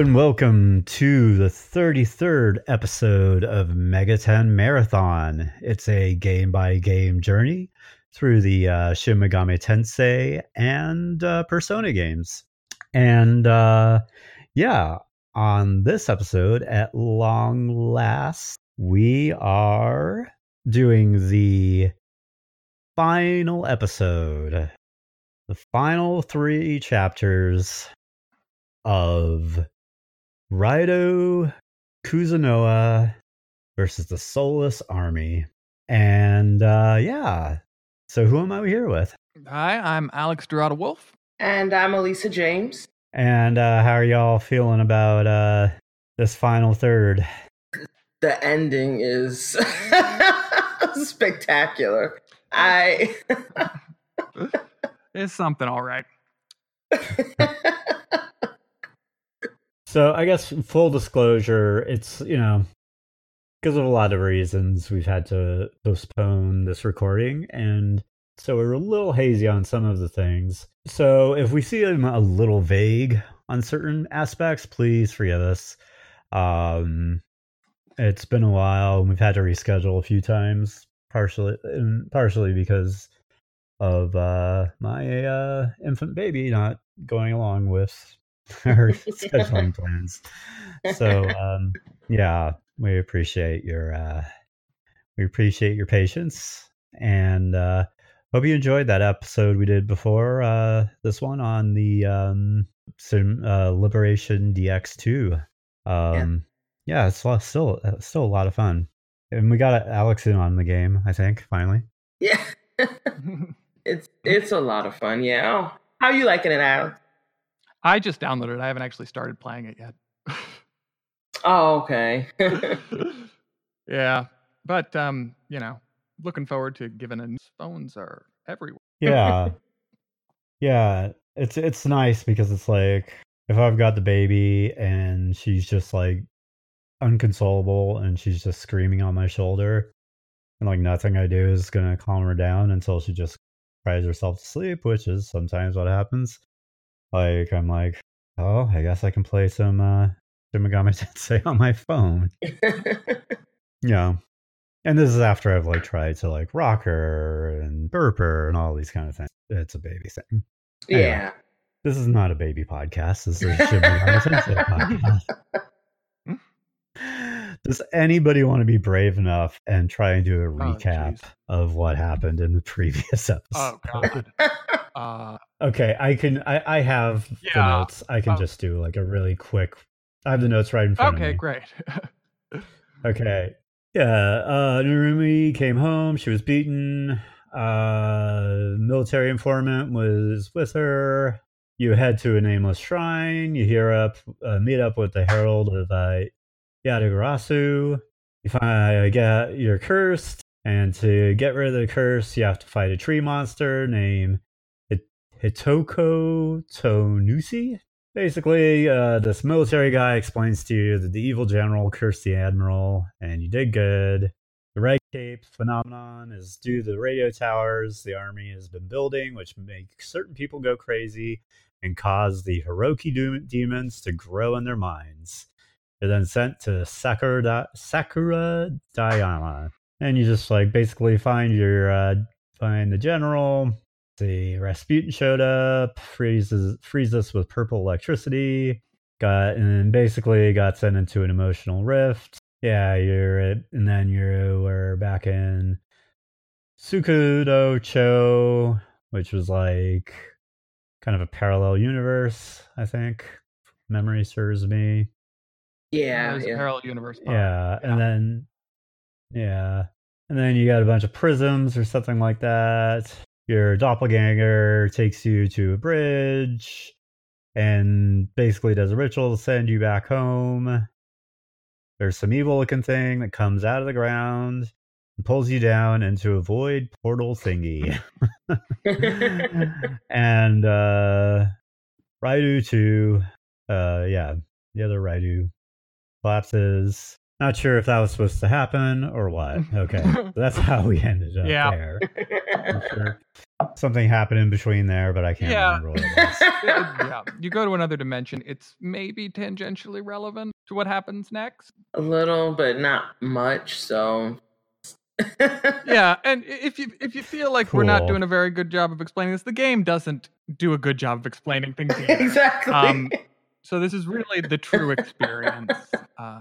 And welcome to the 33rd episode of Megaten Marathon. It's a game by game journey through the uh, Shin Megami Tensei and uh, Persona games. And uh, yeah, on this episode, at long last, we are doing the final episode, the final three chapters of Raidou Kuzunoha versus the Soulless Army. And uh, yeah, so who am I here with? Hi, I'm Alex Dorado Wolf. And I'm Elisa James. And uh, how are y'all feeling about uh, this final third? The ending is spectacular. I. it's something, all right. so I guess full disclosure, it's you know because of a lot of reasons we've had to postpone this recording and so we're a little hazy on some of the things. So if we see them a little vague on certain aspects, please forgive us. Um, it's been a while. and We've had to reschedule a few times, partially and partially because of uh, my uh, infant baby not going along with our scheduling plans. So um, yeah, we appreciate your uh, we appreciate your patience and uh, Hope you enjoyed that episode we did before uh, this one on the um, Sim, uh, Liberation DX2. Um, yeah. yeah, it's still uh, still a lot of fun, and we got Alex in on the game. I think finally. Yeah, it's it's a lot of fun. Yeah. Oh, how are you liking it, Alex? I just downloaded it. I haven't actually started playing it yet. oh, okay. yeah, but um, you know, looking forward to giving it. Phones are everywhere. Yeah, yeah. It's it's nice because it's like if I've got the baby and she's just like unconsolable and she's just screaming on my shoulder, and like nothing I do is gonna calm her down until she just cries herself to sleep, which is sometimes what happens. Like I'm like, oh, I guess I can play some uh Shin Megami Tensei on my phone. yeah. And this is after I've like tried to like rock her and burper and all these kind of things. It's a baby thing. Anyway, yeah. This is not a baby podcast. This is a podcast. Does anybody want to be brave enough and try and do a oh, recap oh, of what happened in the previous episode? Oh God. Uh, okay, I can. I, I have yeah, the notes. I can just do like a really quick. I have the notes right in front okay, of me. Okay, great. okay, yeah, uh, Narumi came home. She was beaten. Uh, military informant was with her. You head to a nameless shrine. You hear up, uh, meet up with the herald of uh, Yatagarasu. You find get you're cursed, and to get rid of the curse, you have to fight a tree monster named Hitokotonushi basically, uh, this military guy explains to you that the evil general cursed the admiral, and you did good. The red cape phenomenon is due to the radio towers the army has been building, which make certain people go crazy and cause the Hiruko demons to grow in their minds. They're then sent to Sakura, Sakura Dayama, and you just like basically find your uh, find the general, see, Rasputin showed up, freezes freezes with purple electricity, got and basically got sent into an emotional rift. Yeah, you're and then you were back in Tsukudo Cho, which was like kind of a parallel universe, I think. Memory serves me. Yeah, yeah. parallel universe. Yeah, yeah, and then yeah, and then you got a bunch of prisms or something like that your doppelganger takes you to a bridge and basically does a ritual to send you back home. There's some evil looking thing that comes out of the ground and pulls you down into a void portal thingy. and uh Raidou too. Uh yeah, the other Raidou collapses not sure if that was supposed to happen or what. Okay, so that's how we ended up yeah. there. Sure. something happened in between there, but I can't Yeah. remember what it was. yeah, you go to another dimension. It's maybe tangentially relevant to what happens next. A little, but not much. So. Yeah, and if you if you feel like we're not doing a very good job of explaining this, the game doesn't do a good job of explaining things. either. exactly. Um, so this is really the true experience. Uh,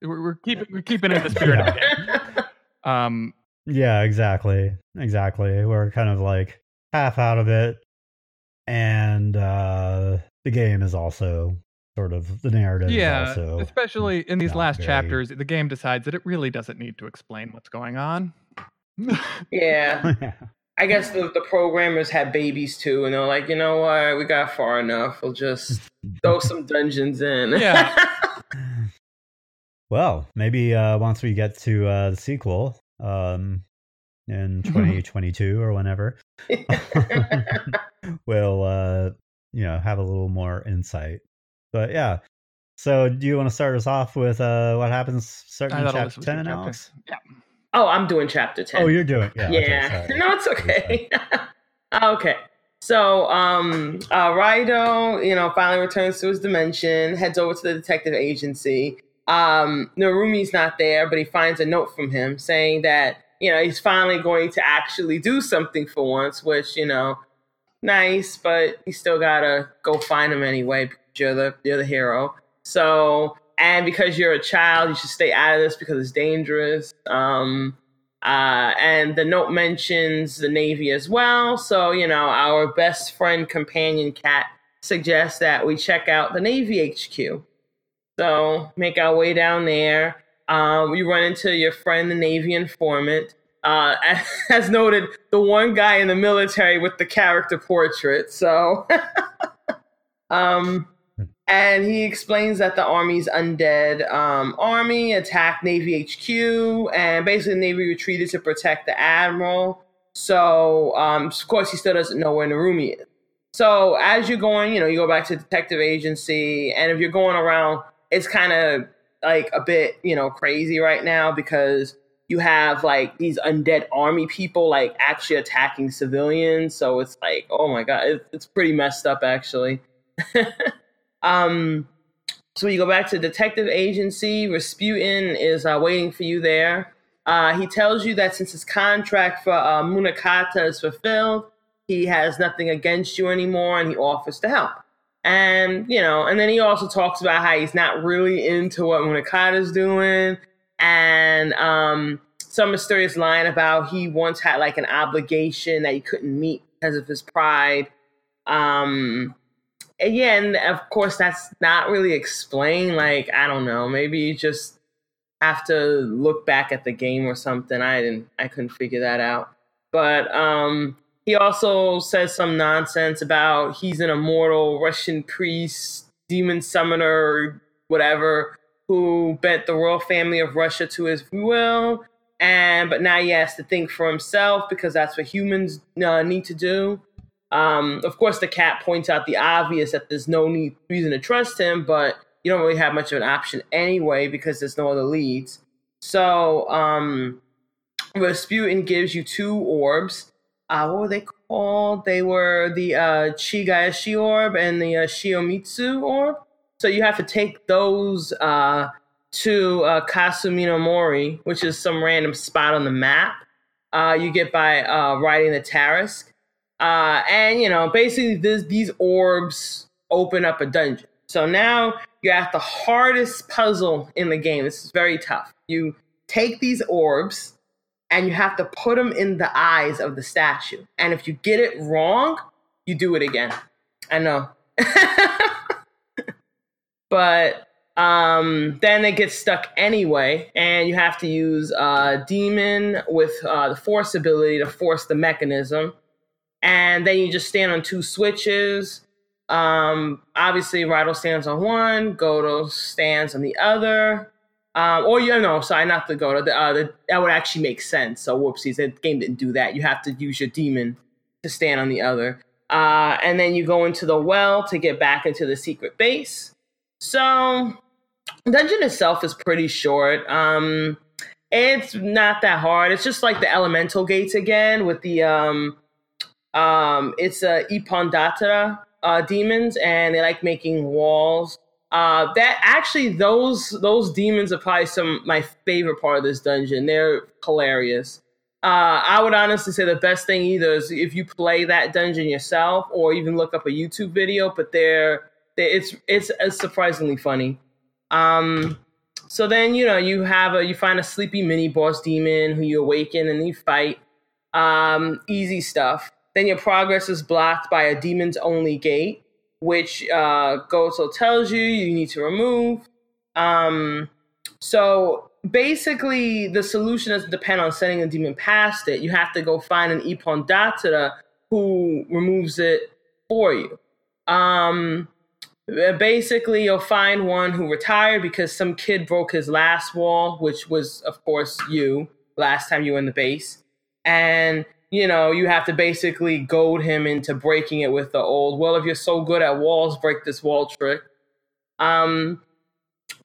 we're, we're keeping we're keeping in the spirit of the game. Um, Yeah, exactly. Exactly. We're kind of like half out of it. And uh the game is also sort of the narrative yeah, also especially in these last very- chapters, the game decides that it really doesn't need to explain what's going on. yeah. I guess the, the programmers had babies too, and they're like, you know what, we got far enough. We'll just throw some dungeons in. Yeah. well, maybe uh once we get to uh the sequel, um in 2022 or whenever, we'll uh you know have a little more insight. But yeah. So do you want to start us off with uh what happens starting I in chapter Alyssa was doing 10, Alex? Yeah. Oh, I'm doing chapter 10. Oh, you're doing yeah. yeah. sorry. no, it's okay. okay. So, um, uh, Raidou, you know, finally returns to his dimension, heads over to the detective agency. Um, Narumi's not there, but he finds a note from him saying that, you know, he's finally going to actually do something for once, which, you know, nice, but you still gotta go find him anyway because you're the, you're the hero. So, and because you're a child, you should stay out of this because it's dangerous. Um, uh, and the note mentions the Navy as well. So, you know, our best friend companion cat suggests that we check out the Navy HQ. So, make our way down there. Um, we run into your friend, the Navy informant. Uh, as noted, the one guy in the military with the character portrait. So, um, and he explains that the Army's undead um, army attacked Navy HQ, and basically the Navy retreated to protect the admiral. So, um, of course, he still doesn't know where Narumi is. So, as you're going, you know, you go back to detective agency, and if you're going around, it's kind of like a bit, you know, crazy right now because you have like these undead army people like actually attacking civilians. So it's like, oh my god, it's pretty messed up actually. um, so you go back to detective agency. Rasputin is uh, waiting for you there. Uh, he tells you that since his contract for uh, Munakata is fulfilled, he has nothing against you anymore, and he offers to help. And you know, and then he also talks about how he's not really into what Munakata's doing, and um, some mysterious line about he once had like an obligation that he couldn't meet because of his pride. Um, yeah, and of course that's not really explained. Like I don't know, maybe you just have to look back at the game or something. I didn't, I couldn't figure that out. But um, he also says some nonsense about he's an immortal Russian priest, demon summoner, whatever, who bent the royal family of Russia to his will. And but now he has to think for himself because that's what humans uh, need to do. Um, of course, the cat points out the obvious that there's no need, reason to trust him, but you don't really have much of an option anyway because there's no other leads. So um, Rasputin gives you two orbs. Uh, what were they called? They were the uh, Chigayashi orb and the uh, Shiomitsu orb. So you have to take those uh, to uh, Kasuminomori, which is some random spot on the map. Uh, you get by uh, riding the Tarisk. Uh, and, you know, basically this, these orbs open up a dungeon. So now you're at the hardest puzzle in the game. This is very tough. You take these orbs and you have to put them in the eyes of the statue. And if you get it wrong, you do it again. I know. but um, then it gets stuck anyway, and you have to use uh, demon with uh, the force ability to force the mechanism. And then you just stand on two switches. Um, obviously, Raidou stands on one, Gouto stands on the other. Um, or you know, sorry, not the Gouto. The, uh, the, that would actually make sense. So whoopsies, the game didn't do that. You have to use your demon to stand on the other. Uh, and then you go into the well to get back into the secret base. So dungeon itself is pretty short. Um, it's not that hard. It's just like the elemental gates again with the um, Um, it's a Ippon uh, demons, and they like making walls. Uh, that actually, those those demons are probably some my favorite part of this dungeon. They're hilarious. Uh, I would honestly say the best thing either is if you play that dungeon yourself, or even look up a YouTube video. But they're, they're it's, it's it's surprisingly funny. Um, so then you know you have a you find a sleepy mini boss demon who you awaken and you fight. Um, easy stuff. Then your progress is blocked by a demon's only gate, which uh, Gouto tells you you need to remove. Um, so basically, the solution doesn't depend on sending a demon past it. You have to go find an Ippon Datara who removes it for you. Um, basically, you'll find one who retired because some kid broke his last wall, which was, of course, you last time you were in the base. And you know, you have to basically goad him into breaking it with the old, well, if you're so good at walls, break this wall trick. Um,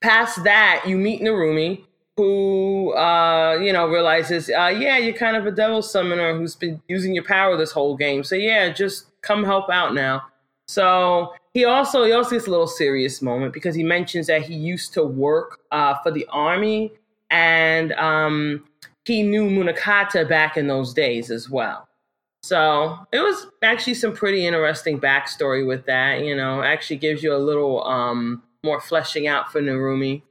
past that, you meet Narumi, who, uh, you know, realizes, uh, yeah, you're kind of a devil summoner who's been using your power this whole game. So, yeah, just come help out now. So he also he also gets a little serious moment because he mentions that he used to work uh, for the army and um, he knew Munakata back in those days as well. So it was actually some pretty interesting backstory with that. You know, actually gives you a little um, more fleshing out for Narumi.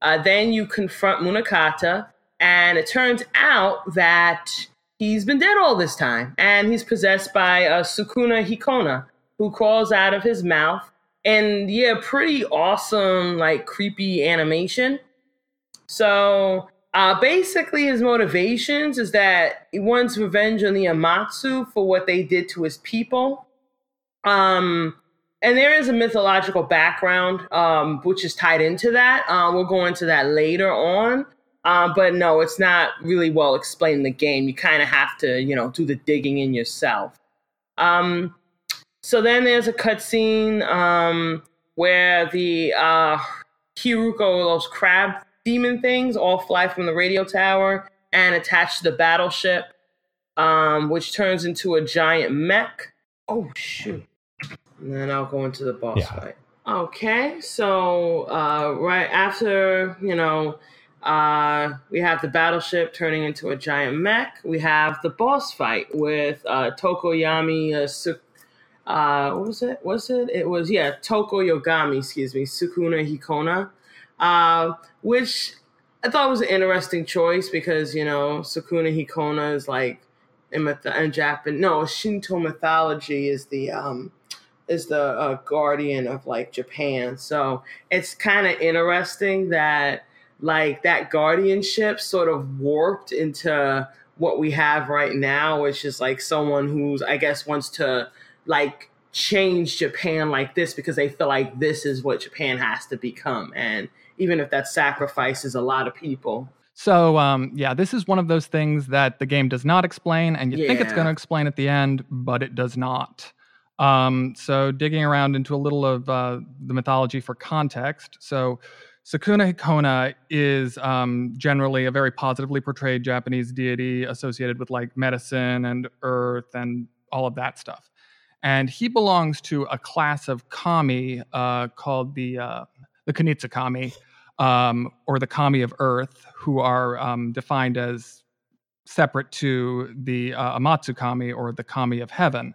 Uh, then you confront Munakata, and it turns out that he's been dead all this time, and he's possessed by a Sukuna Hikona, who crawls out of his mouth. And yeah, pretty awesome, like creepy animation. So uh, basically, his motivations is that he wants revenge on the Amatsu for what they did to his people. Um, and there is a mythological background um, which is tied into that. Uh, we'll go into that later on. Uh, but no, it's not really well explained in the game. You kind of have to, you know, do the digging in yourself. Um, so then there's a cutscene um, where the uh, Hiruko, those crab demon things all fly from the radio tower and attach to the battleship, um, which turns into a giant mech. Oh shoot! And then I'll go into the boss yeah. fight. Okay, so uh, right after you know, uh, we have the battleship turning into a giant mech. We have the boss fight with uh, Tokoyami. Uh, uh, what was it? Was it? It was yeah, Tokoyogami. Excuse me, Sukuna Hikona uh, which I thought was an interesting choice because you know Sukuna Hikona is like in, myth- in Japan. No, Shinto mythology is the um, is the uh, guardian of like Japan. So it's kind of interesting that like that guardianship sort of warped into what we have right now, which is like someone who's I guess wants to like change Japan like this because they feel like this is what Japan has to become and even if that sacrifices a lot of people. So, um, yeah, this is one of those things that the game does not explain, and you yeah. think it's going to explain at the end, but it does not. Um, so, digging around into a little of uh, the mythology for context. So, Sukuna Hikona is um, generally a very positively portrayed Japanese deity associated with like medicine and earth and all of that stuff. And he belongs to a class of kami uh, called the uh, the Kunitsu kami, um, or the kami of earth, who are um, defined as separate to the uh, amatsu kami or the kami of heaven.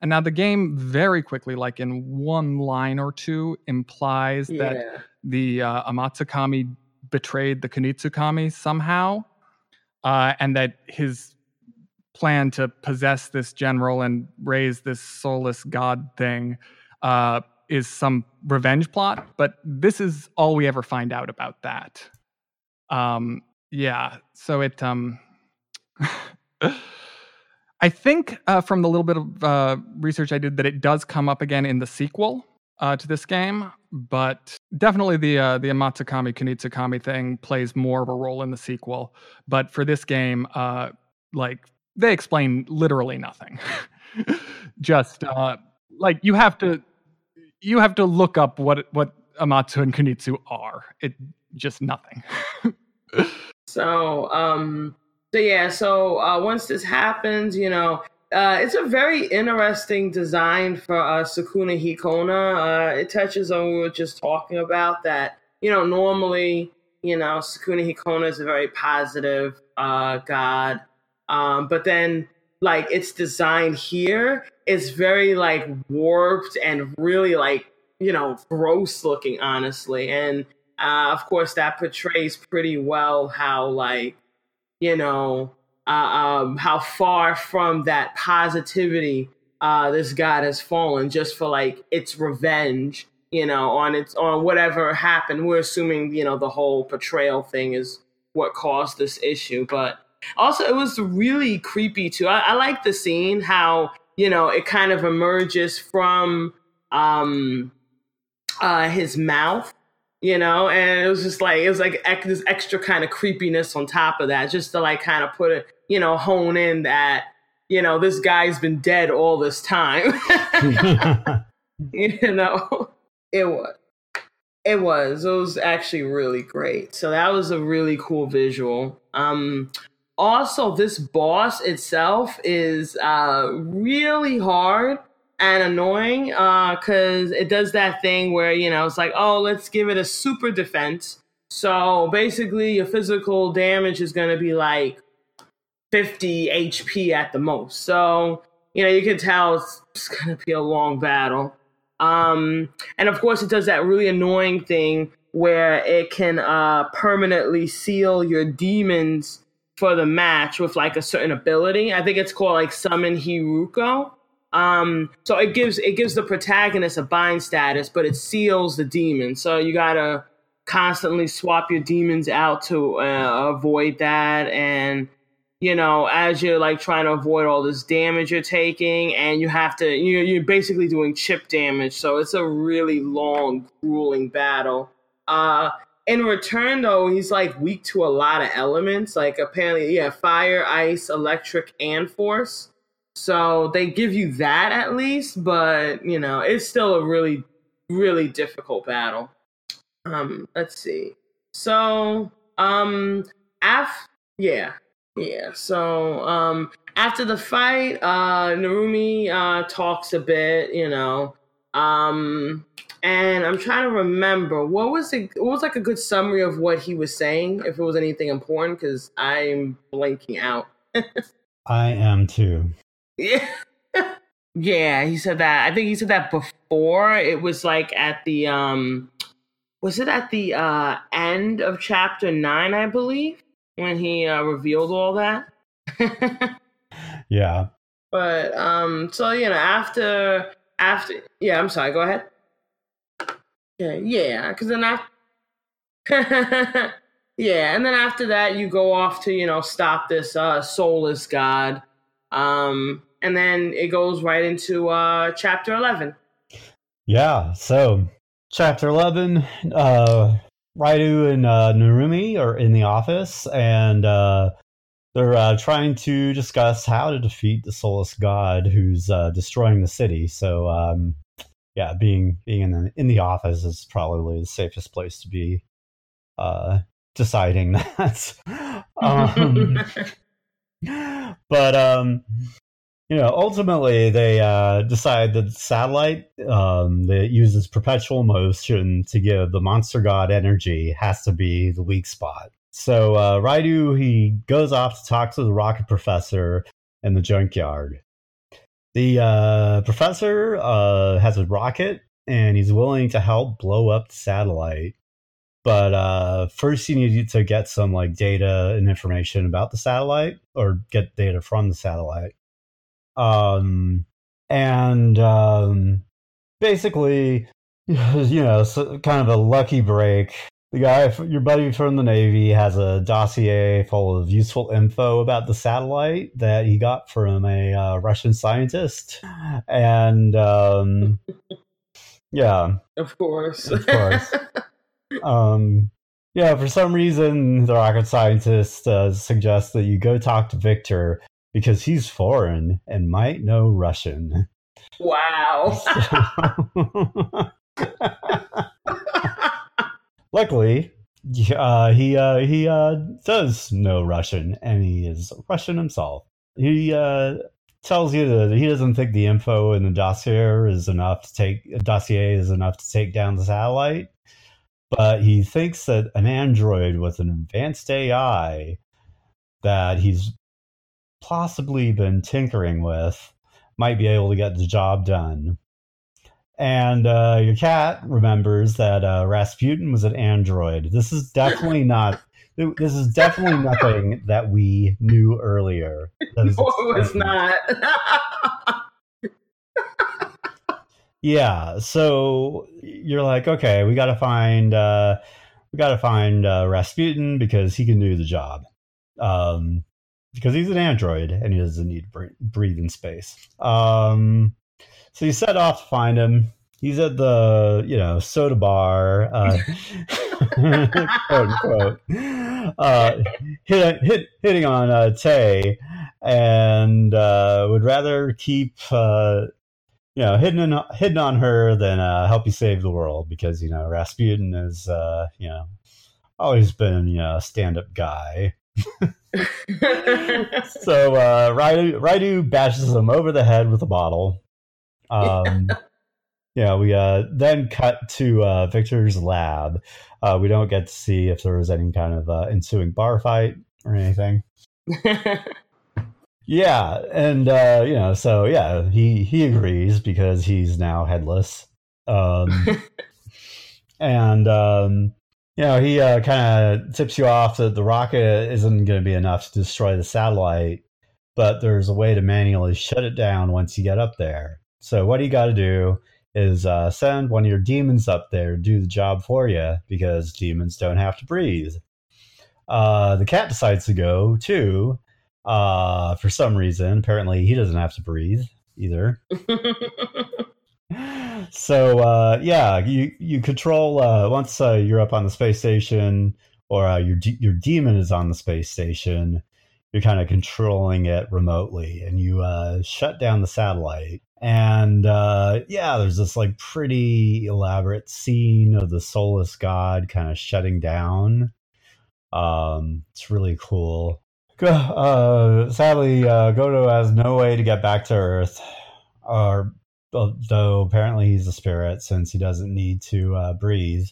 And now the game very quickly, like in one line or two, implies yeah. that the uh, amatsu kami betrayed the Kunitsu kami somehow, uh, and that his plan to possess this general and raise this soulless god thing uh, is some revenge plot, but this is all we ever find out about that. Um, yeah, so it. Um, I think uh, from the little bit of uh, research I did that it does come up again in the sequel uh, to this game, but definitely the uh, the Amatsukami Kunitsukami thing plays more of a role in the sequel. But for this game, uh, like they explain literally nothing. Just uh, like you have to you have to look up what what Amatsu and Kunitsu are. It just nothing. so um so yeah, so uh once this happens, you know, uh, it's a very interesting design for uh, Sukuna Hikona. Uh, it touches on what we were just talking about that, you know, normally, you know, Sukuna Hikona is a very positive uh, god. Um, but then, like, its design here is very, like, warped and really, like, you know, gross looking, honestly. And, uh, of course, that portrays pretty well how, like, you know, uh, um, how far from that positivity uh, this god has fallen just for like its revenge, you know, on its on whatever happened. We're assuming you know the whole portrayal thing is what caused this issue, but also it was really creepy too. I, I like the scene how you know it kind of emerges from um, uh, his mouth you know and it was just like it was like this extra kind of creepiness on top of that just to like kind of put it you know, hone in that, you know, this guy's been dead all this time. you know, it was. It was. It was actually really great. So that was a really cool visual. Um, also, this boss itself is uh, really hard and annoying because uh, it does that thing where, you know, it's like, oh, let's give it a super defense. So basically, your physical damage is going to be like 50 HP at the most. So, you know, you can tell it's, it's going to be a long battle. Um, and of course, it does that really annoying thing where it can uh, permanently seal your demons for the match with like a certain ability. I think it's called like Summon Hiruko. Um, so it gives it gives the protagonist a bind status, but it seals the demon. So you gotta constantly swap your demons out to uh, avoid that and you know, as you're like trying to avoid all this damage you're taking, and you have to, you're, you're basically doing chip damage. So it's a really long, grueling battle. Uh, in return, though, he's like weak to a lot of elements. Like apparently, yeah, fire, ice, electric, and force. So they give you that at least, but you know, it's still a really, really difficult battle. Um, let's see. So, um, af, yeah, yeah. So um, after the fight, uh, Narumi uh, talks a bit, you know, um, and I'm trying to remember what was it. What was like a good summary of what he was saying, if it was anything important, because I'm blanking out. I am too. Yeah. yeah, he said that. I think he said that before. It was like at the um was it at the uh end of chapter 9, I believe? when he uh, revealed all that. yeah. But um, so you know, after after yeah, I'm sorry. Go ahead. Yeah, yeah, because then after. yeah, and then after that, you go off to you know stop this uh, soulless god, um, and then it goes right into uh, chapter eleven. Yeah, so chapter eleven, uh, Raidou and uh, Narumi are in the office, and uh, they're uh, trying to discuss how to defeat the soulless god who's uh, destroying the city. So, um, yeah, being being in the in the office is probably the safest place to be uh, deciding that. um, but um, you know, ultimately they uh, decide that the satellite um, that uses perpetual motion to give the monster god energy has to be the weak spot. So uh, Raidou he goes off to talk to the rocket professor in the junkyard. The uh, professor uh, has a rocket and he's willing to help blow up the satellite. But uh, first, you need to get some like data and information about the satellite, or get data from the satellite. Um, and um, basically, you know, so kind of a lucky break. The guy, your buddy from the Navy, has a dossier full of useful info about the satellite that he got from a uh, Russian scientist, and um, yeah, of course, of course. um, yeah, for some reason, the rocket scientist uh, suggests that you go talk to Victor, because he's foreign and might know Russian. Wow. Luckily, uh, he uh, he uh, does know Russian, and he is Russian himself. He uh, tells you that he doesn't think the info in the dossier is enough to take dossier is enough to take down the satellite, but he thinks that an android with an advanced AI that he's possibly been tinkering with might be able to get the job done. And uh, your cat remembers that uh, Rasputin was an android. This is definitely not. This is definitely nothing that we knew earlier. No, it was not. yeah, so you're like, okay, we got to find uh, we got to find uh, Rasputin because he can do the job. Um, because he's an android and he doesn't need to breathe in space. Um, so you set off to find him. He's at the you know soda bar, uh, quote unquote, uh, hit, hit, hitting on uh, Tae, and uh, would rather keep uh, you know hidden in, hidden on her than uh, help you save the world because you know Rasputin is uh, you know always been you know a stand up guy. so uh, Raidou, Raidou bashes him over the head with a bottle. Um, yeah, we uh, then cut to uh, Victor's lab. Uh, we don't get to see if there was any kind of uh, ensuing bar fight or anything. yeah, and uh, you know, so yeah, he he agrees because he's now headless. Um, and um, you know, he uh, kind of tips you off that the rocket isn't going to be enough to destroy the satellite, but there's a way to manually shut it down once you get up there. So what you got to do is uh, send one of your demons up there to do the job for you because demons don't have to breathe. Uh, the cat decides to go too. Uh, for some reason, apparently he doesn't have to breathe either. so uh, yeah, you you control uh, once uh, you're up on the space station or uh, your your demon is on the space station. You're kind of controlling it remotely, and you uh, shut down the satellite. And uh, yeah, there's this like pretty elaborate scene of the soulless god kind of shutting down. Um, it's really cool. Uh, sadly, uh, Gouto has no way to get back to Earth, or though apparently he's a spirit since he doesn't need to uh, breathe.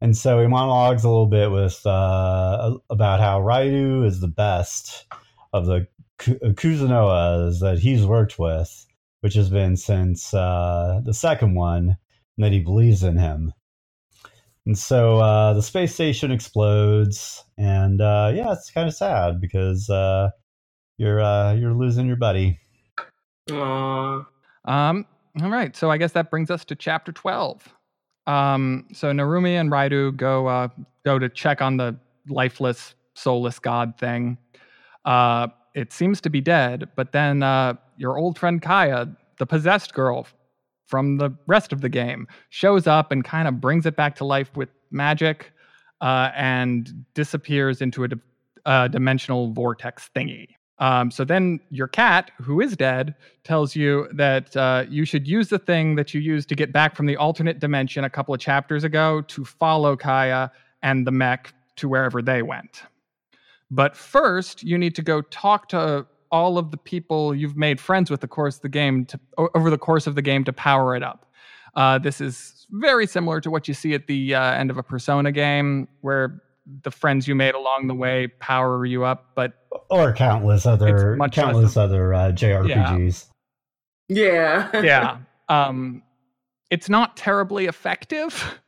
And so he monologues a little bit with uh, about how Raidou is the best of the Kuzunohas that he's worked with, which has been since uh, the second one, and that he believes in him. And so uh, the space station explodes, and uh, yeah, it's kind of sad because uh, you're uh, you're losing your buddy. Aww. Um, all right. So I guess that brings us to chapter 12. Um, so Narumi and Raidou go uh, go to check on the lifeless, soulless god thing. Uh, it seems to be dead, but then uh, your old friend Kaya, the possessed girl from the rest of the game, shows up and kind of brings it back to life with magic uh, and disappears into a, di- a dimensional vortex thingy. Um, so then your cat, who is dead, tells you that uh, you should use the thing that you used to get back from the alternate dimension a couple of chapters ago to follow Kaya and the mech to wherever they went. But first, you need to go talk to all of the people you've made friends with the course of the game to, over the course of the game to power it up. Uh, this is very similar to what you see at the uh, end of a Persona game, where the friends you made along the way power you up, but or countless other countless other uh, JRPGs. Yeah, yeah. yeah. Um, it's not terribly effective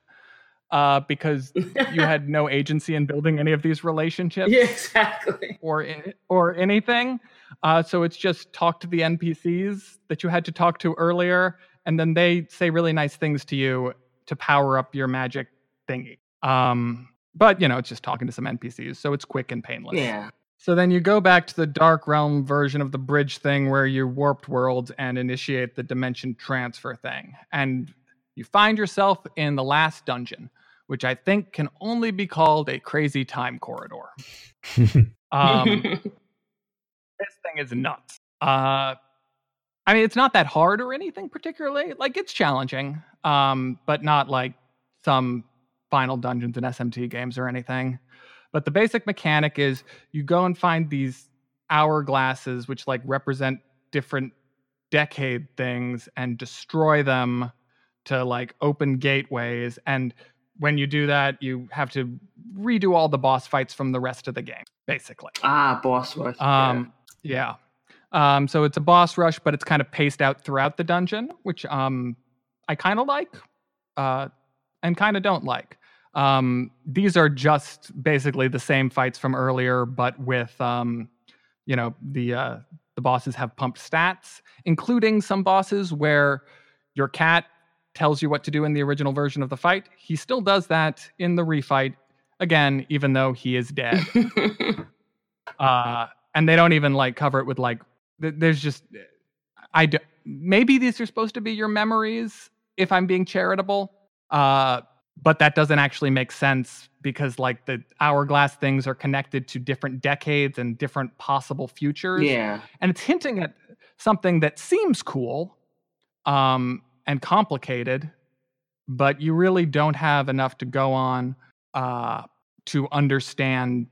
uh, because you had no agency in building any of these relationships. Yeah, exactly. Or in, or anything. Uh, so it's just talk to the NPCs that you had to talk to earlier, and then they say really nice things to you to power up your magic thingy. Um, but you know, it's just talking to some NPCs, so it's quick and painless. Yeah. So then you go back to the Dark Realm version of the bridge thing where you warped worlds and initiate the dimension transfer thing. And you find yourself in the last dungeon, which I think can only be called a crazy time corridor. um, thing is nuts. Uh, I mean, it's not that hard or anything particularly. Like, it's challenging, um, but not like some final dungeons in SMT games or anything. But the basic mechanic is you go and find these hourglasses, which like represent different decade things and destroy them to like open gateways and when you do that you have to redo all the boss fights from the rest of the game basically ah boss rush um yeah, um so it's a boss rush but it's kind of paced out throughout the dungeon which um i kind of like uh and kind of don't like um these are just basically the same fights from earlier but with um you know the uh the bosses have pumped stats, including some bosses where your cat tells you what to do in the original version of the fight. He still does that in the refight, again, even though he is dead. uh, and they don't even like cover it with like, there's just, I do, maybe these are supposed to be your memories if I'm being charitable. Uh, but that doesn't actually make sense because like the hourglass things are connected to different decades and different possible futures. Yeah. And it's hinting at something that seems cool um, and complicated, but you really don't have enough to go on uh, to understand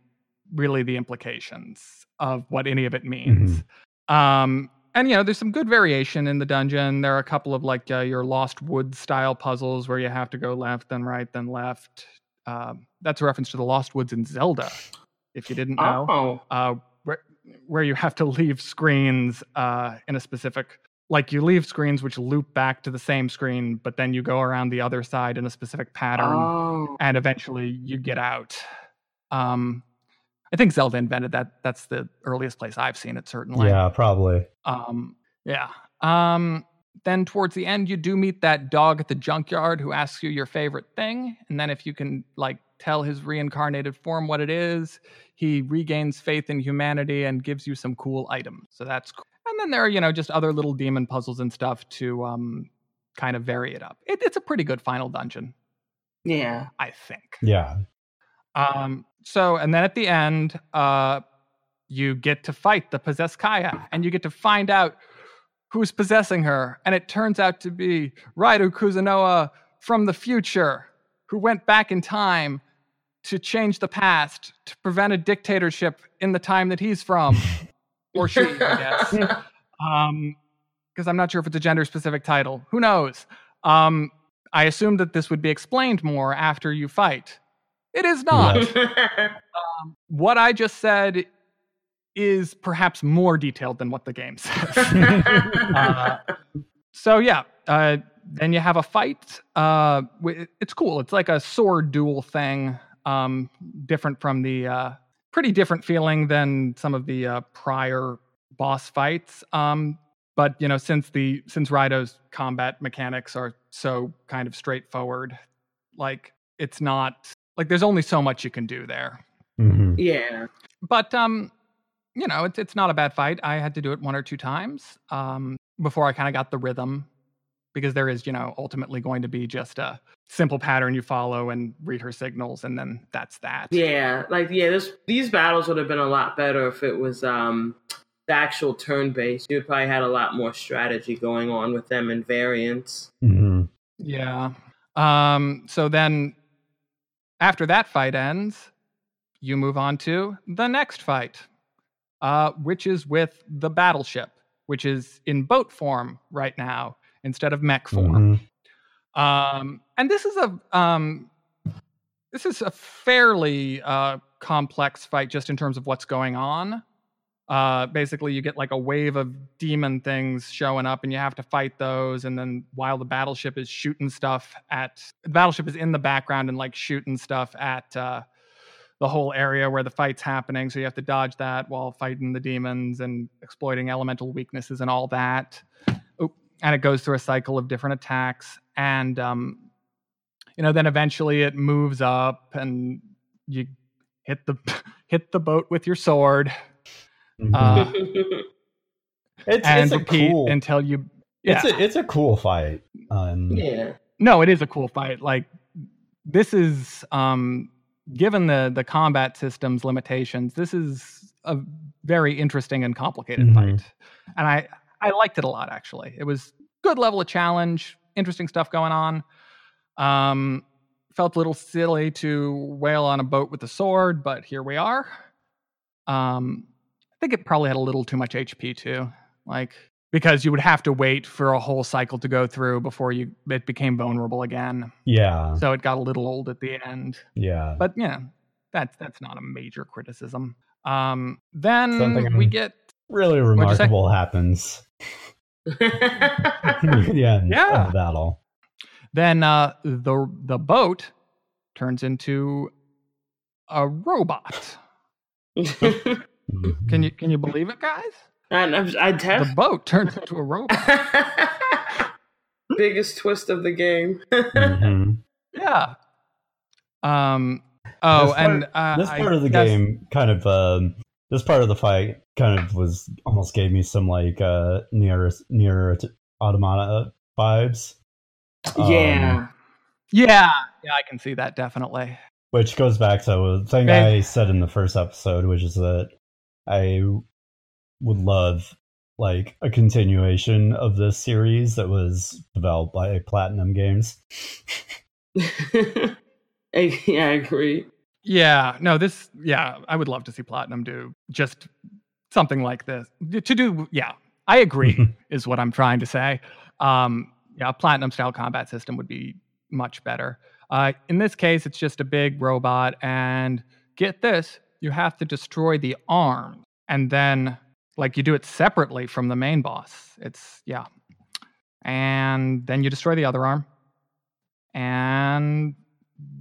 really the implications of what any of it means. Mm-hmm. Um, and you know there's some good variation in the dungeon there are a couple of like uh, your lost woods style puzzles where you have to go left then right then left um, that's a reference to the lost woods in zelda if you didn't know oh. uh, where, where you have to leave screens uh, in a specific like you leave screens which loop back to the same screen but then you go around the other side in a specific pattern oh. and eventually you get out um, I think Zelda invented that. That's the earliest place I've seen it, certainly. Yeah, probably. Um, yeah. Um, then towards the end, you do meet that dog at the junkyard who asks you your favorite thing, and then if you can like tell his reincarnated form what it is, he regains faith in humanity and gives you some cool items. So that's cool. And then there are you know just other little demon puzzles and stuff to um, kind of vary it up. It, it's a pretty good final dungeon. Yeah, I think. Yeah. Um, so, and then at the end, uh, you get to fight the possessed Kaya, and you get to find out who's possessing her. And it turns out to be Rauru Kuzunoha from the future, who went back in time to change the past to prevent a dictatorship in the time that he's from, or she, I guess. Um, because I'm not sure if it's a gender specific title. Who knows? Um, I assume that this would be explained more after you fight. It is not. um, what I just said is perhaps more detailed than what the game says. uh, so yeah, uh, then you have a fight. Uh, it's cool. It's like a sword duel thing, um, different from the uh, pretty different feeling than some of the uh, prior boss fights. Um, but you know, since the since Raidou's combat mechanics are so kind of straightforward, like it's not like there's only so much you can do there. Mm-hmm. Yeah. But um, you know, it's it's not a bad fight. I had to do it one or two times um before I kind of got the rhythm because there is, you know, ultimately going to be just a simple pattern you follow and read her signals and then that's that. Yeah, like yeah, this these battles would have been a lot better if it was um the actual turn based. You'd probably had a lot more strategy going on with them and variants. Mm-hmm. Yeah. Um so then after that fight ends, you move on to the next fight, uh, which is with the battleship, which is in boat form right now instead of mech form. Mm-hmm. Um, and this is a um, this is a fairly uh, complex fight just in terms of what's going on. Uh, basically, you get like a wave of demon things showing up, and you have to fight those. And then while the battleship is shooting stuff at the battleship is in the background and like shooting stuff at uh, the whole area where the fight's happening. So you have to dodge that while fighting the demons and exploiting elemental weaknesses and all that. Oh, and it goes through a cycle of different attacks, and um, you know, then eventually it moves up, and you hit the hit the boat with your sword. Uh, it's, and it's repeat cool, until you. Yeah. It's a it's a cool fight. Um, yeah. No, it is a cool fight. Like this is um, given the the combat system's limitations. This is a very interesting and complicated mm-hmm. fight, and I I liked it a lot. Actually, it was good level of challenge, interesting stuff going on. Um, felt a little silly to whale on a boat with a sword, but here we are. Um, think it probably had a little too much HP too. Like because you would have to wait for a whole cycle to go through before you it became vulnerable again. Yeah. So it got a little old at the end. Yeah. But yeah, that's that's not a major criticism. Um, then Something we get really remarkable happens. yeah, yeah. Of battle. Then uh, the the boat turns into a robot. can you can you believe it, guys? And I test the boat turns into a robot. Biggest twist of the game. mm-hmm. Yeah. Um. Oh, this part, and uh, this part I of the guess, game kind of um, this part of the fight kind of was almost gave me some like uh near NieR Automata vibes. Yeah. Um, yeah. Yeah, I can see that definitely. Which goes back to the thing I said in the first episode, which is that I would love like a continuation of this series that was developed by Platinum Games. yeah, I agree. Yeah, no, this, yeah, I would love to see Platinum do just something like this. To do, yeah, I agree, is what I'm trying to say. Um, yeah, Platinum style combat system would be much better. Uh, in this case, it's just a big robot, and get this, you have to destroy the arm, and then like you do it separately from the main boss. It's yeah, and then you destroy the other arm, and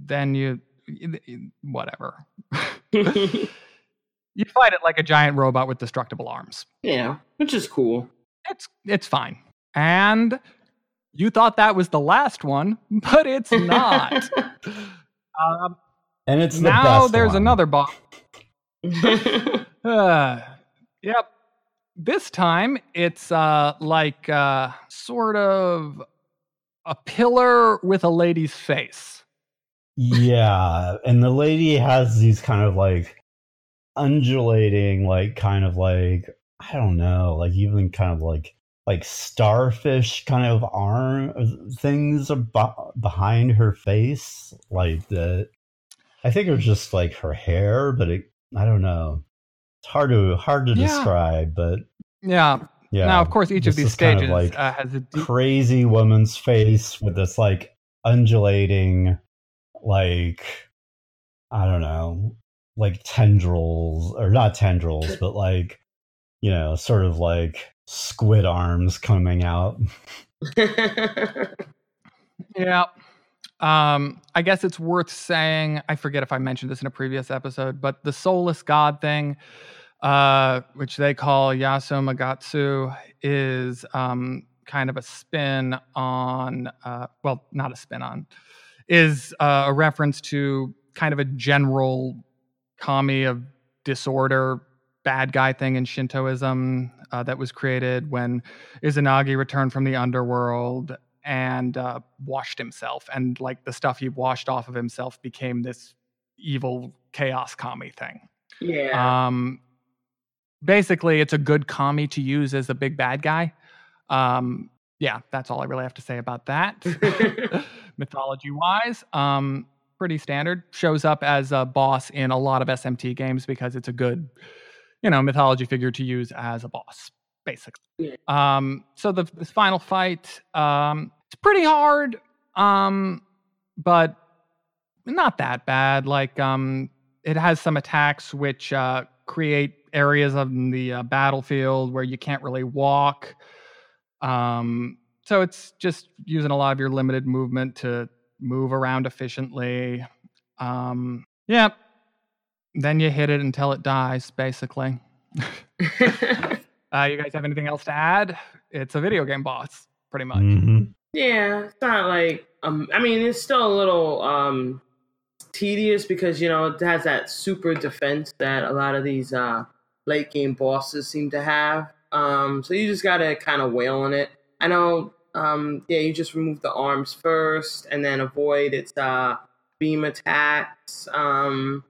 then you whatever. you fight it like a giant robot with destructible arms. Yeah, which is cool. It's it's fine. And you thought that was the last one, but it's not. um, and it's the now there's one. another boss. uh, yep. This time it's uh, like uh, sort of a pillar with a lady's face. Yeah, and the lady has these kind of like undulating, like kind of like I don't know, like even kind of like like starfish kind of arm uh, things behind her face, like the. I think it was just like her hair, but it I don't know. It's hard to hard to yeah. describe, but yeah. Yeah. Now, of course, each of these stages kind of like uh, has a deep... crazy woman's face with this like undulating, like I don't know, like tendrils or not tendrils, but like you know, sort of like squid arms coming out. yeah. Um, I guess it's worth saying, I forget if I mentioned this in a previous episode, but the soulless god thing, uh, which they call Yasomagatsu, is um, kind of a spin on, uh, well, not a spin on, is uh, a reference to kind of a general kami of disorder bad guy thing in Shintoism uh, that was created when Izanagi returned from the underworld and uh, washed himself, and like the stuff he washed off of himself became this evil chaos kami thing. Yeah. Um, basically, it's a good kami to use as a big bad guy. Um, yeah, that's all I really have to say about that. Mythology wise, um, pretty standard. Shows up as a boss in a lot of SMT games because it's a good you know, mythology figure to use as a boss, basically. Yeah. Um, so the this final fight, um, it's pretty hard, um, but not that bad. Like, um, it has some attacks which uh, create areas of the uh, battlefield where you can't really walk. Um, so it's just using a lot of your limited movement to move around efficiently. Um, yeah, then you hit it until it dies, basically. uh, you guys have anything else to add? It's a video game boss, pretty much. Mm-hmm. Yeah, it's not like um. I mean, it's still a little um tedious because you know it has that super defense that a lot of these uh late game bosses seem to have. Um, so you just gotta kind of wail on it. I know. Um, yeah, you just remove the arms first, and then avoid its uh beam attacks. Um,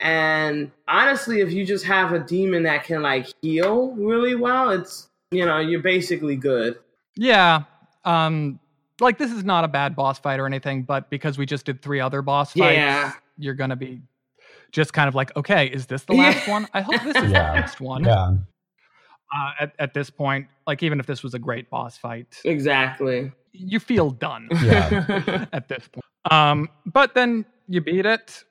and honestly, if you just have a demon that can like heal really well, it's you know, you're basically good. Yeah. Um like this is not a bad boss fight or anything, but because we just did three other boss fights, yeah. you're gonna be just kind of like, okay, is this the last one? I hope this is yeah. the last one. Yeah. uh, at, at this point. Like, even if this was a great boss fight, exactly, you feel done Yeah. at this point. Um, but then you beat it,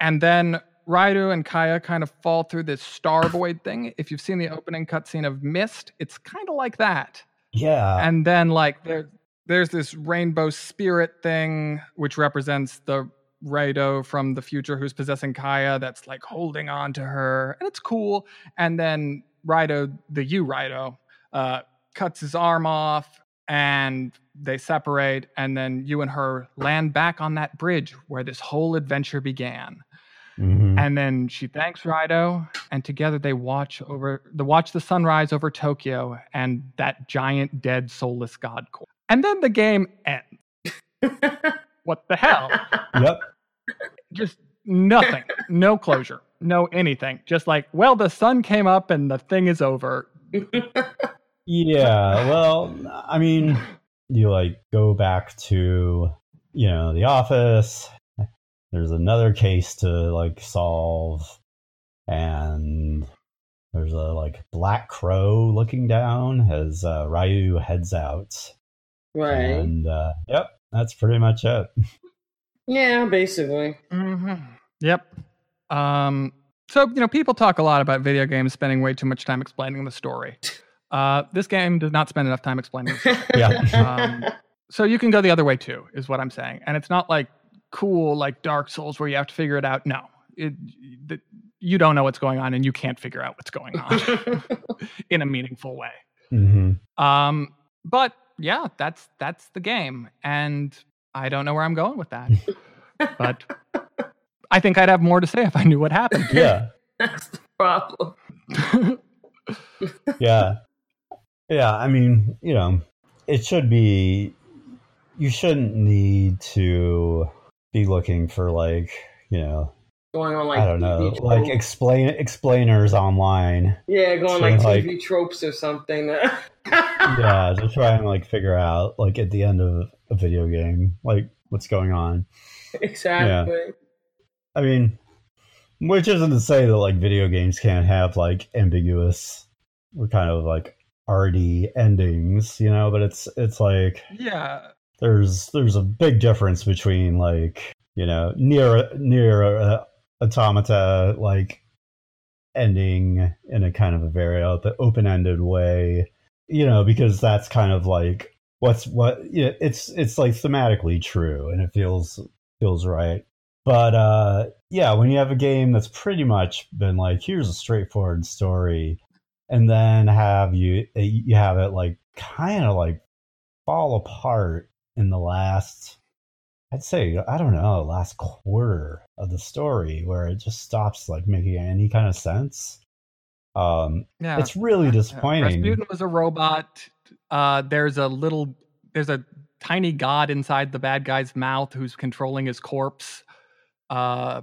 and then Raidou and Kaya kind of fall through this star void thing. If you've seen the opening cutscene of Mist, it's kind of like that. Yeah. and then like there, there's this rainbow spirit thing which represents the Raidou from the future who's possessing Kaya that's like holding on to her and it's cool and then Raidou the you Raidou uh, cuts his arm off and they separate and then you and her land back on that bridge where this whole adventure began Mhm. and then she thanks Raidou, and together they watch over the watch the sunrise over Tokyo and that giant dead soulless god core. And then the game ends. what the hell? Yep. Just nothing. No closure. No anything. Just like, well, the sun came up and the thing is over. Yeah. Well, I mean, you like go back to, you know, the office. There's another case to like solve, and there's a like black crow looking down as uh, Ryu heads out. right? And uh, yep, that's pretty much it. Yeah, basically. Mm-hmm. Yep. Um, so, you know, people talk a lot about video games spending way too much time explaining the story. Uh, this game does not spend enough time explaining the. Yeah. Um, so you can go the other way too, is what I'm saying. And it's not like cool like Dark Souls where you have to figure it out. No, it, the, you don't know what's going on and you can't figure out what's going on in a meaningful way. hmm Um, but yeah, that's that's the game, and I don't know where I'm going with that. but I think I'd have more to say if I knew what happened. Yeah. That's the problem. yeah yeah i mean you know it should be you shouldn't need to be looking for like you know Going on like i don't know TV like tropes. explain explainers online yeah, going like like- TV tropes or something. yeah to try and like figure out like at the end of a video game like what's going on exactly. Yeah. i mean which isn't to say that like video games can't have like ambiguous or kind of like arty endings you know but it's it's like yeah, there's there's a big difference between like you know near NieR uh, automata like ending in a kind of a very open ended way you know because that's kind of like what's what you know, it's it's like thematically true and it feels feels right. But uh yeah when you have a game that's pretty much been like here's a straightforward story and then have you you have it like kind of like fall apart in the last i'd say i don't know last quarter of the story where it just stops like making any kind of sense um yeah. it's really disappointing Rasputin was a robot. Uh, there's a little, there's a tiny god inside the bad guy's mouth who's controlling his corpse. Uh,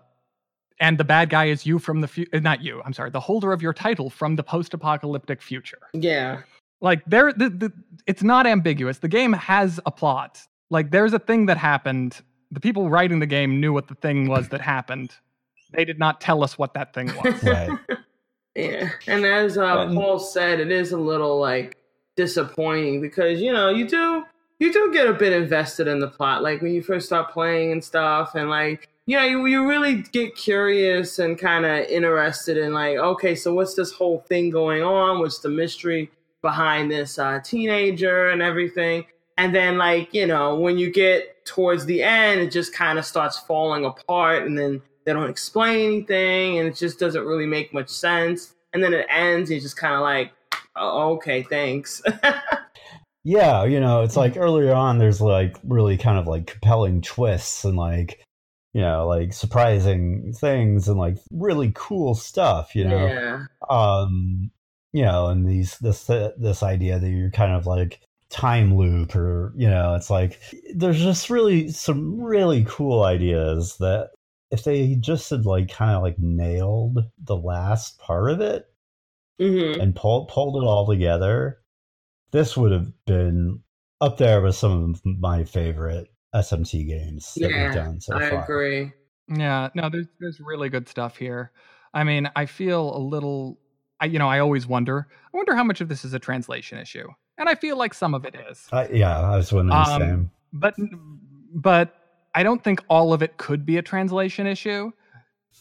and the bad guy is you from the future. Not you. I'm sorry. The holder of your title from the post-apocalyptic future. Yeah. Like there, the, the, it's not ambiguous. The game has a plot. Like there's a thing that happened. The people writing the game knew what the thing was that happened. They did not tell us what that thing was. right Yeah, and as uh, Um, Paul said, it is a little like disappointing because you know you do you do get a bit invested in the plot, like when you first start playing and stuff, and like you know you you really get curious and kind of interested in like okay, so what's this whole thing going on? What's the mystery behind this uh, teenager and everything? And then like you know when you get towards the end, it just kind of starts falling apart, and then they don't explain anything and it just doesn't really make much sense and then it ends and you're just kind of like oh, okay thanks Yeah, you know, it's like earlier on there's like really kind of like compelling twists and like you know, like surprising things and like really cool stuff, you know. yeah Um you know, and these this this idea that you're kind of like time loop or you know, it's like there's just really some really cool ideas that if they just had like kind of like nailed the last part of it hmm and pulled pulled it all together, this would have been up there with some of my favorite SMT games that Yeah, we've done so i far. agree Yeah, no, there's there's really good stuff here. I mean, I feel a little I, you know, I always wonder. I wonder how much of this is a translation issue, and I feel like some of it is. Uh, yeah, I was wondering the Um, same. but but I don't think all of it could be a translation issue,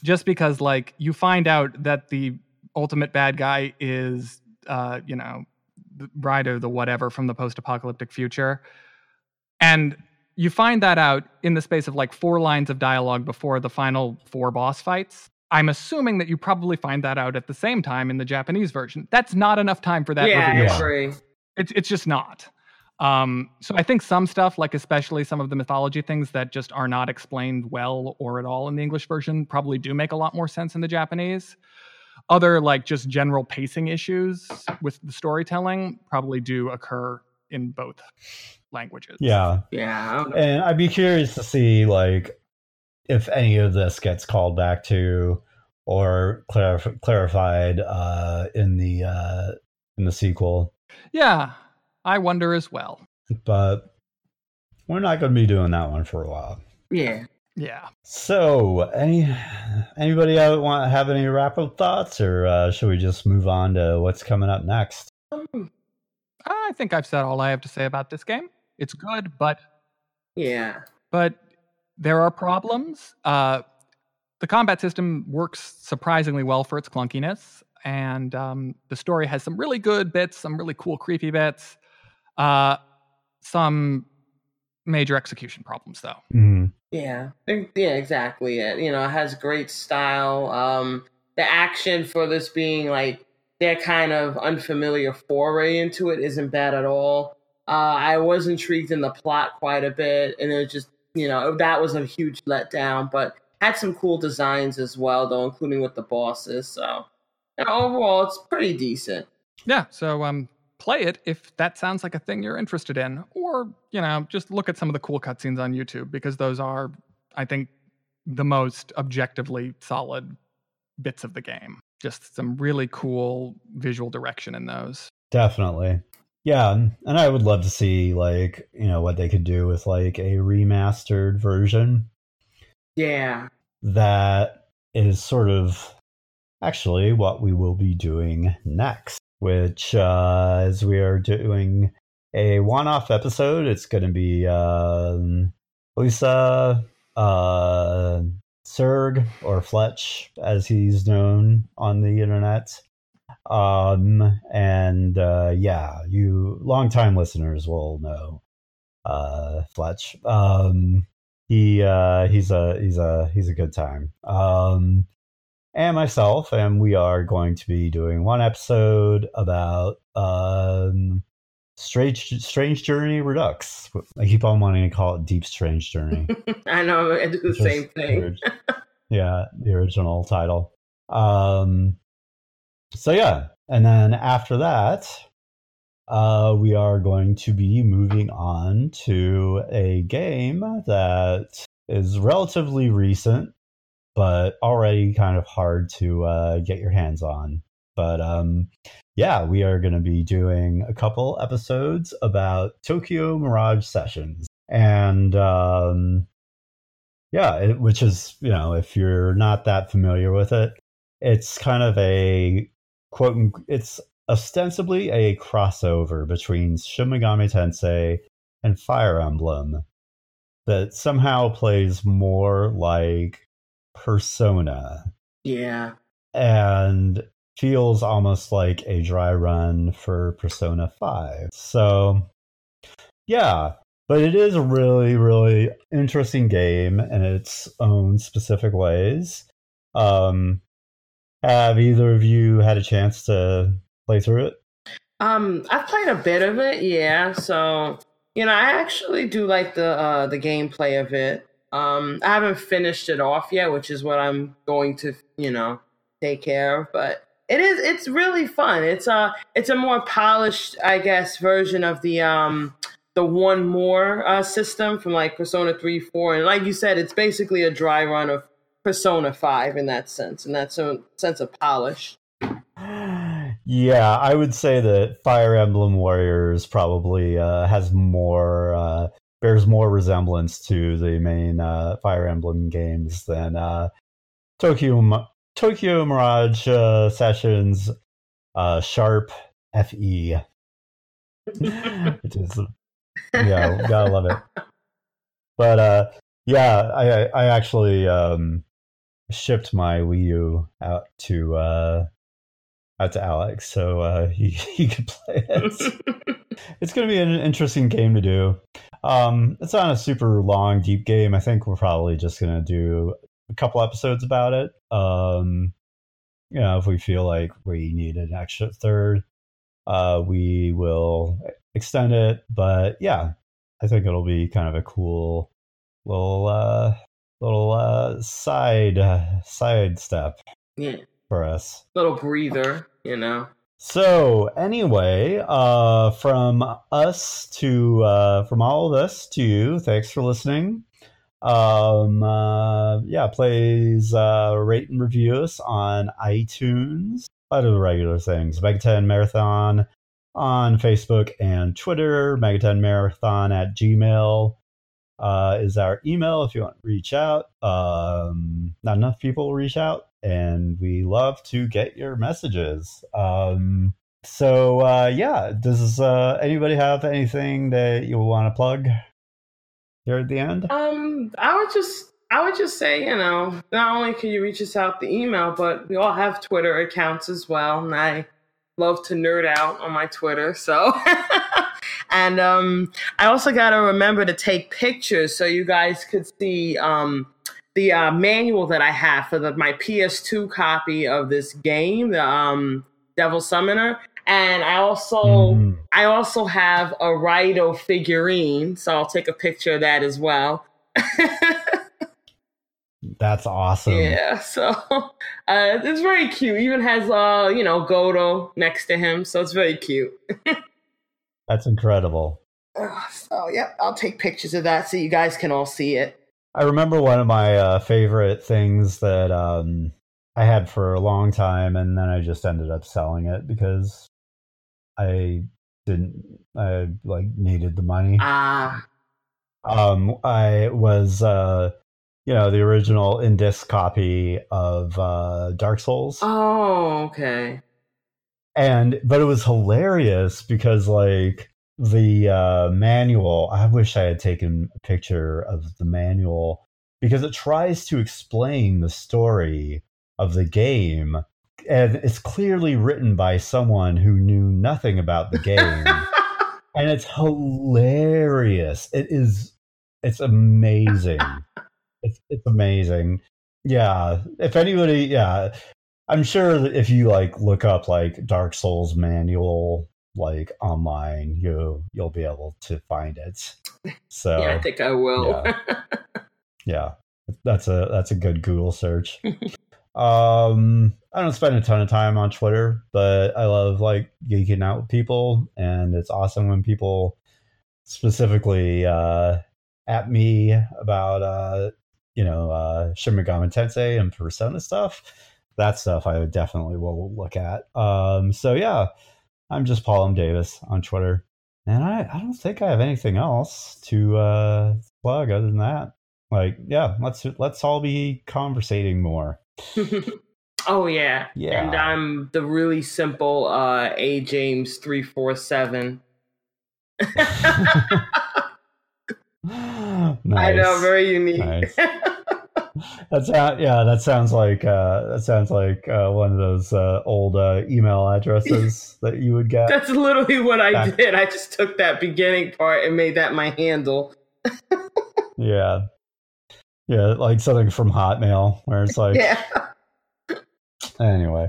just because like you find out that the ultimate bad guy is, uh, you know, the Ryder, the whatever from the post-apocalyptic future, and you find that out in the space of like four lines of dialogue before the final four boss fights. I'm assuming that you probably find that out at the same time in the Japanese version. That's not enough time for that yeah, I reveal. Agree. It's it's just not. Um, so I think some stuff, like especially some of the mythology things that just are not explained well or at all in the English version, probably do make a lot more sense in the Japanese. Other like just general pacing issues with the storytelling probably do occur in both languages. Yeah, Yeah, I and I'd be curious to see like if any of this gets called back to or clarif- clarified uh, in the uh, in the sequel. Yeah, I wonder as well. But we're not going to be doing that one for a while. yeah. Yeah. So, any anybody out want have any wrap up thoughts, or uh, should we just move on to what's coming up next? Um, I think I've said all I have to say about this game. It's good, but yeah. but there are problems. Uh, the combat system works surprisingly well for its clunkiness, and um, the story has some really good bits, some really cool, creepy bits, uh, some major execution problems, though. Mm-hmm. Yeah, yeah, exactly. It you know it has great style. Um, the action for this being like their kind of unfamiliar foray into it isn't bad at all. Uh, I was intrigued in the plot quite a bit, and it just you know that was a huge letdown. But had some cool designs as well, though, including with the bosses. So and overall, it's pretty decent. Yeah, so um, play it if that sounds like a thing you're interested in, or you know, just look at some of the cool cutscenes on YouTube because those are, I think, the most objectively solid bits of the game. Just some really cool visual direction in those. Definitely. Yeah, and I would love to see like, you know, what they could do with like a remastered version Yeah, that is sort of actually what we will be doing next, which uh as we are doing a one-off episode, it's going to be um Lisa uh Serg or Fletch as he's known on the internet. Um and uh yeah, you longtime listeners will know uh Fletch. Um he uh he's a he's a he's a good time. Um and myself and we are going to be doing one episode about um Strange Strange Journey Redux. I keep on wanting to call it Deep Strange Journey. I know. I do the same thing. yeah, the original title. Um, so yeah, and then after that, uh, we are going to be moving on to a game that is relatively recent, but already kind of hard to uh, get your hands on. But um, yeah, we are going to be doing a couple episodes about Tokyo Mirage Sessions. And um, yeah, it, which is, you know, if you're not that familiar with it, it's kind of a quote, it's ostensibly a crossover between Shin Megami Tensei and Fire Emblem that somehow plays more like Persona Yeah. and feels almost like a dry run for Persona 5. So, yeah, but it is a really, really interesting game in its own specific ways. Um, have either of you had a chance to play through it? Um, I've played a bit of it, yeah. So you know, I actually do like the uh, the gameplay of it. Um, I haven't finished it off yet, which is what I'm going to, you know, take care of. But it is, it's really fun. It's a, it's a more polished, I guess, version of the um, the one more uh, system from like Persona three, four, and like you said, it's basically a dry run of Persona five in that sense, in that sense of polish. Yeah, I would say that Fire Emblem Warriors probably uh, has more uh, bears more resemblance to the main uh, Fire Emblem games than uh, Tokyo Tokyo Mirage uh, Sessions. uh, Sharp FE. Which is yeah, gotta love it. But uh, yeah, I I actually um, shipped my Wii U out to uh, out to Alex, so uh, he he could play it. it's going to be an interesting game to do. Um, it's not a super long, deep game. I think we're probably just going to do a couple episodes about it. Um, you know, if we feel like we need an extra third, uh, we will extend it. But yeah, I think it'll be kind of a cool little uh, little uh, side uh, side step Yeah, for us. little breather, you know. So anyway, uh, from us to uh, from all of us to you, thanks for listening. Um, uh, yeah, please uh, rate and review us on iTunes. A lot of the regular things. Megaton Marathon on Facebook and Twitter. Megaton Marathon at Gmail uh, is our email if you want to reach out. Um, not enough people reach out, and we love to get your messages. Um, so uh, yeah, does uh, anybody have anything that you want to plug at the end? Um, I would just I would just say, you know, not only can you reach us out the email, but we all have Twitter accounts as well, and I love to nerd out on my Twitter. So, and um, I also got to remember to take pictures so you guys could see um, the uh, manual that I have for the, my PS2 copy of this game, the um, Devil Summoner. And I also Mm. I also have a Raidou figurine, so I'll take a picture of that as well. That's awesome. Yeah, so uh, it's very cute. Even has uh, you know, Gouto next to him, so it's very cute. That's incredible. Uh, so yeah, I'll take pictures of that so you guys can all see it. I remember one of my uh, favorite things that um, I had for a long time, and then I just ended up selling it because I didn't, I like needed the money. Ah, Um, I was, uh, you know, the original in disc copy of uh, Dark Souls, oh, okay. and but it was hilarious because like the uh, manual. I wish I had taken a picture of the manual because it tries to explain the story of the game, and it's clearly written by someone who knew nothing about the game. and it's hilarious. It is. It's amazing. it's it's amazing. Yeah. If anybody, yeah, I'm sure that if you like look up like Dark Souls manual like online, you you'll be able to find it. So yeah, I think I will. yeah, that's a that's a good Google search. Um, I don't spend a ton of time on Twitter, but I love like geeking out with people, and it's awesome when people specifically uh, at me about uh, you know uh, Shin Megami Tensei and Persona stuff. That stuff I definitely will look at. Um, so yeah, I'm just Paul M. Davis on Twitter. And I, I don't think I have anything else to uh, plug other than that. Like, yeah, let's let's all be conversating more. oh yeah. Yeah. And I'm the really simple uh A James three four seven. nice. I know, very unique. Nice. That sound, yeah, that sounds like uh, that sounds like uh, one of those uh, old uh, email addresses that you would get. That's literally what I Back- did. I just took that beginning part and made that my handle. Yeah, yeah, like something from Hotmail where it's like, yeah. Anyway.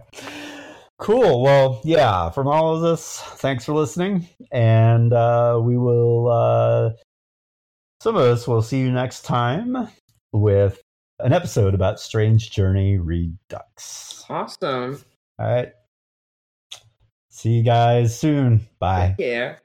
Cool. Well, yeah, from all of this, thanks for listening. And uh, we will, uh, some of us will see you next time with an episode about Strange Journey Redux. Awesome. All right. See you guys soon. Bye. Care.